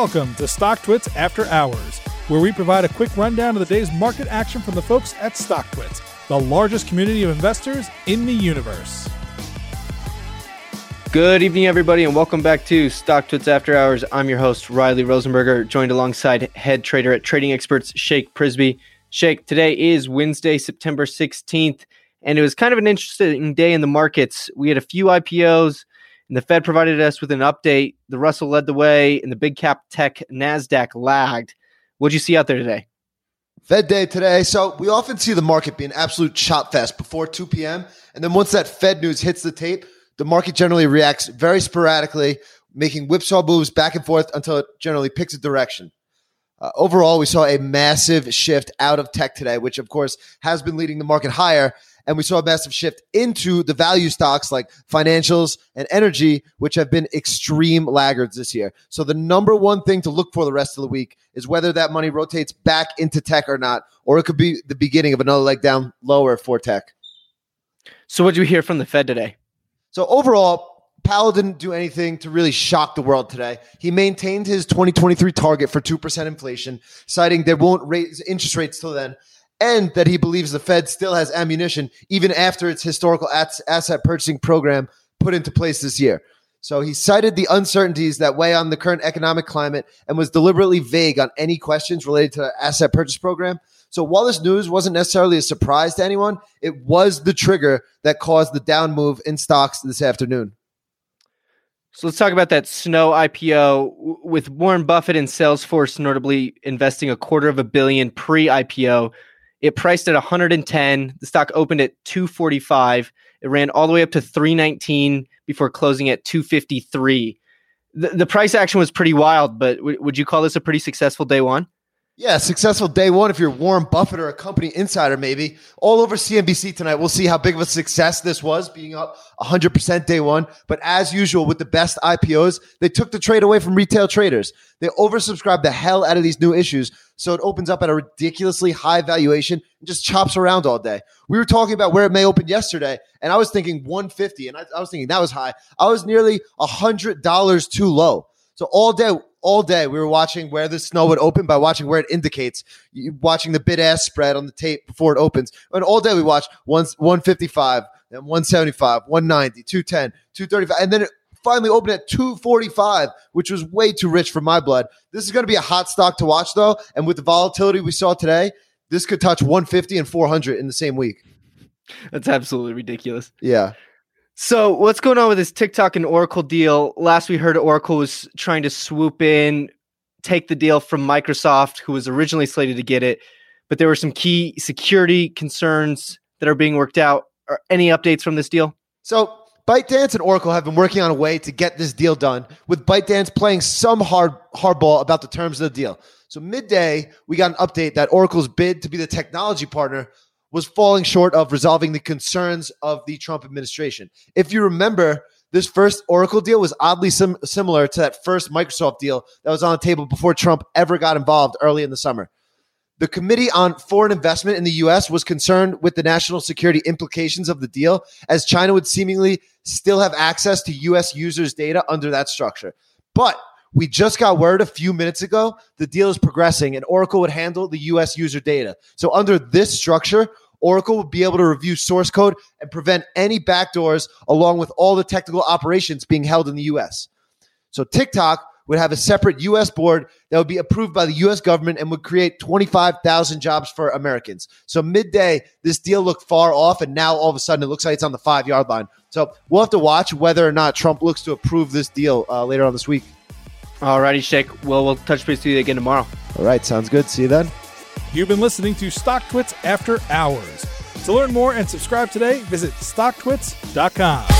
Welcome to StockTwits After Hours, where we provide a quick rundown of the day's market action from the folks at StockTwits, the largest community of investors in the universe. Good evening, everybody, and welcome back to StockTwits After Hours. I'm your host, Riley Rosenberger, joined alongside head trader at Trading Experts, Shake Prisby. Shake, today is Wednesday, September 16th, and it was kind of an interesting day in the markets. We had a few IPOs, and the Fed provided us with an update. The Russell led the way, and the big cap tech NASDAQ lagged. What'd you see out there today? Fed day today. So we often see the market be an absolute chop fest before 2 p.m. And then once that Fed news hits the tape, the market generally reacts very sporadically, making whipsaw moves back and forth until it generally picks a direction. Uh, overall, we saw a massive shift out of tech today, which of course has been leading the market higher. And we saw a massive shift into the value stocks like financials and energy, which have been extreme laggards this year. So the number one thing to look for the rest of the week is whether that money rotates back into tech or not, or it could be the beginning of another leg down lower for tech. So, what did you hear from the Fed today? So overall, Powell didn't do anything to really shock the world today. He maintained his 2023 target for 2% inflation, citing they won't raise interest rates till then, and that he believes the Fed still has ammunition even after its historical asset purchasing program put into place this year. So he cited the uncertainties that weigh on the current economic climate and was deliberately vague on any questions related to the asset purchase program. So while this news wasn't necessarily a surprise to anyone, it was the trigger that caused the down move in stocks this afternoon. So let's talk about that Snow IPO with Warren Buffett and Salesforce notably investing a quarter of a billion pre-IPO. It priced at 110. The stock opened at 245. It ran all the way up to 319 before closing at 253. The, the price action was pretty wild, but w- would you call this a pretty successful day one? Yeah, successful day one if you're Warren Buffett or a company insider, maybe. All over CNBC tonight, we'll see how big of a success this was, being up 100% day one. But as usual with the best IPOs, they took the trade away from retail traders. They oversubscribed the hell out of these new issues. So it opens up at a ridiculously high valuation and just chops around all day. We were talking about where it may open yesterday, and I was thinking 150, and I, I was thinking that was high. I was nearly $100 too low. So all day, all day we were watching where the snow would open by watching where it indicates, watching the bid ask spread on the tape before it opens. And all day we watched one, 155, then 175, 190, 210, 235. And then it finally opened at 245, which was way too rich for my blood. This is going to be a hot stock to watch though. And with the volatility we saw today, this could touch 150 and 400 in the same week. That's absolutely ridiculous. Yeah. So, what's going on with this TikTok and Oracle deal? Last we heard, Oracle was trying to swoop in, take the deal from Microsoft, who was originally slated to get it, but there were some key security concerns that are being worked out. Are any updates from this deal? So, ByteDance and Oracle have been working on a way to get this deal done, with ByteDance playing some hard hardball about the terms of the deal. So, midday, we got an update that Oracle's bid to be the technology partner was falling short of resolving the concerns of the Trump administration. If you remember, this first Oracle deal was oddly sim- similar to that first Microsoft deal that was on the table before Trump ever got involved early in the summer. The Committee on Foreign Investment in the U.S. was concerned with the national security implications of the deal, as China would seemingly still have access to U.S. users' data under that structure. But we just got word a few minutes ago the deal is progressing and Oracle would handle the US user data. So, under this structure, Oracle would be able to review source code and prevent any backdoors along with all the technical operations being held in the US. So, TikTok would have a separate US board that would be approved by the US government and would create 25,000 jobs for Americans. So, midday, this deal looked far off, and now all of a sudden it looks like it's on the five yard line. So, we'll have to watch whether or not Trump looks to approve this deal uh, later on this week. Alrighty, Shake. Well, we'll touch base with you again tomorrow. All right, sounds good. See you then. You've been listening to StockTwits After Hours. To learn more and subscribe today, visit StockTwits.com.